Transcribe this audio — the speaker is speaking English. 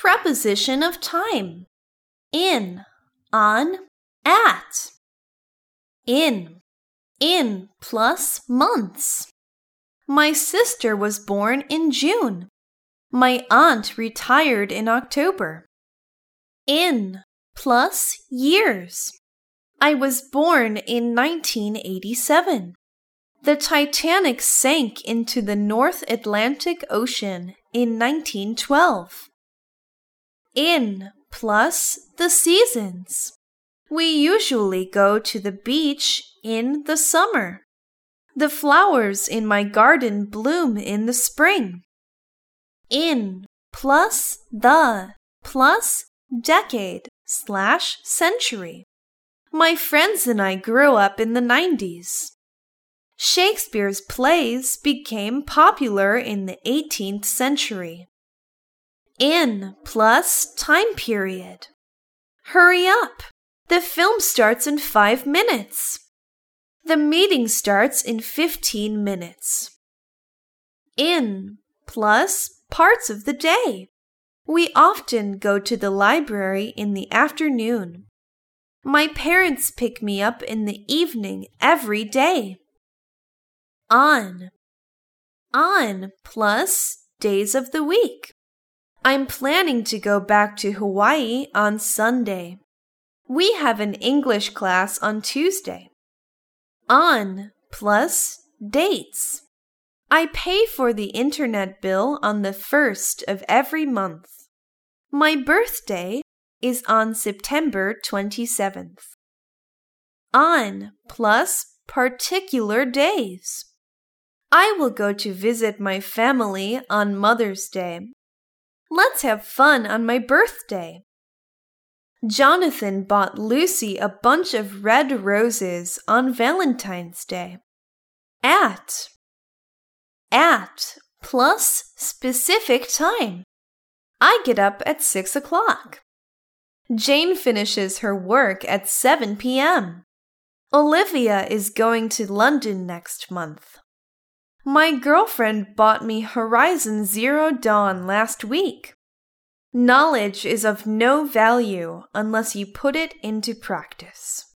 Preposition of time. In, on, at. In. In plus months. My sister was born in June. My aunt retired in October. In plus years. I was born in 1987. The Titanic sank into the North Atlantic Ocean in 1912. In plus the seasons. We usually go to the beach in the summer. The flowers in my garden bloom in the spring. In plus the plus decade slash century. My friends and I grew up in the 90s. Shakespeare's plays became popular in the 18th century. In plus time period. Hurry up! The film starts in five minutes. The meeting starts in 15 minutes. In plus parts of the day. We often go to the library in the afternoon. My parents pick me up in the evening every day. On. On plus days of the week. I'm planning to go back to Hawaii on Sunday. We have an English class on Tuesday. On plus dates. I pay for the internet bill on the first of every month. My birthday is on September 27th. On plus particular days. I will go to visit my family on Mother's Day. Let's have fun on my birthday. Jonathan bought Lucy a bunch of red roses on Valentine's Day. At. At plus specific time. I get up at 6 o'clock. Jane finishes her work at 7 p.m. Olivia is going to London next month. My girlfriend bought me Horizon Zero Dawn last week. Knowledge is of no value unless you put it into practice.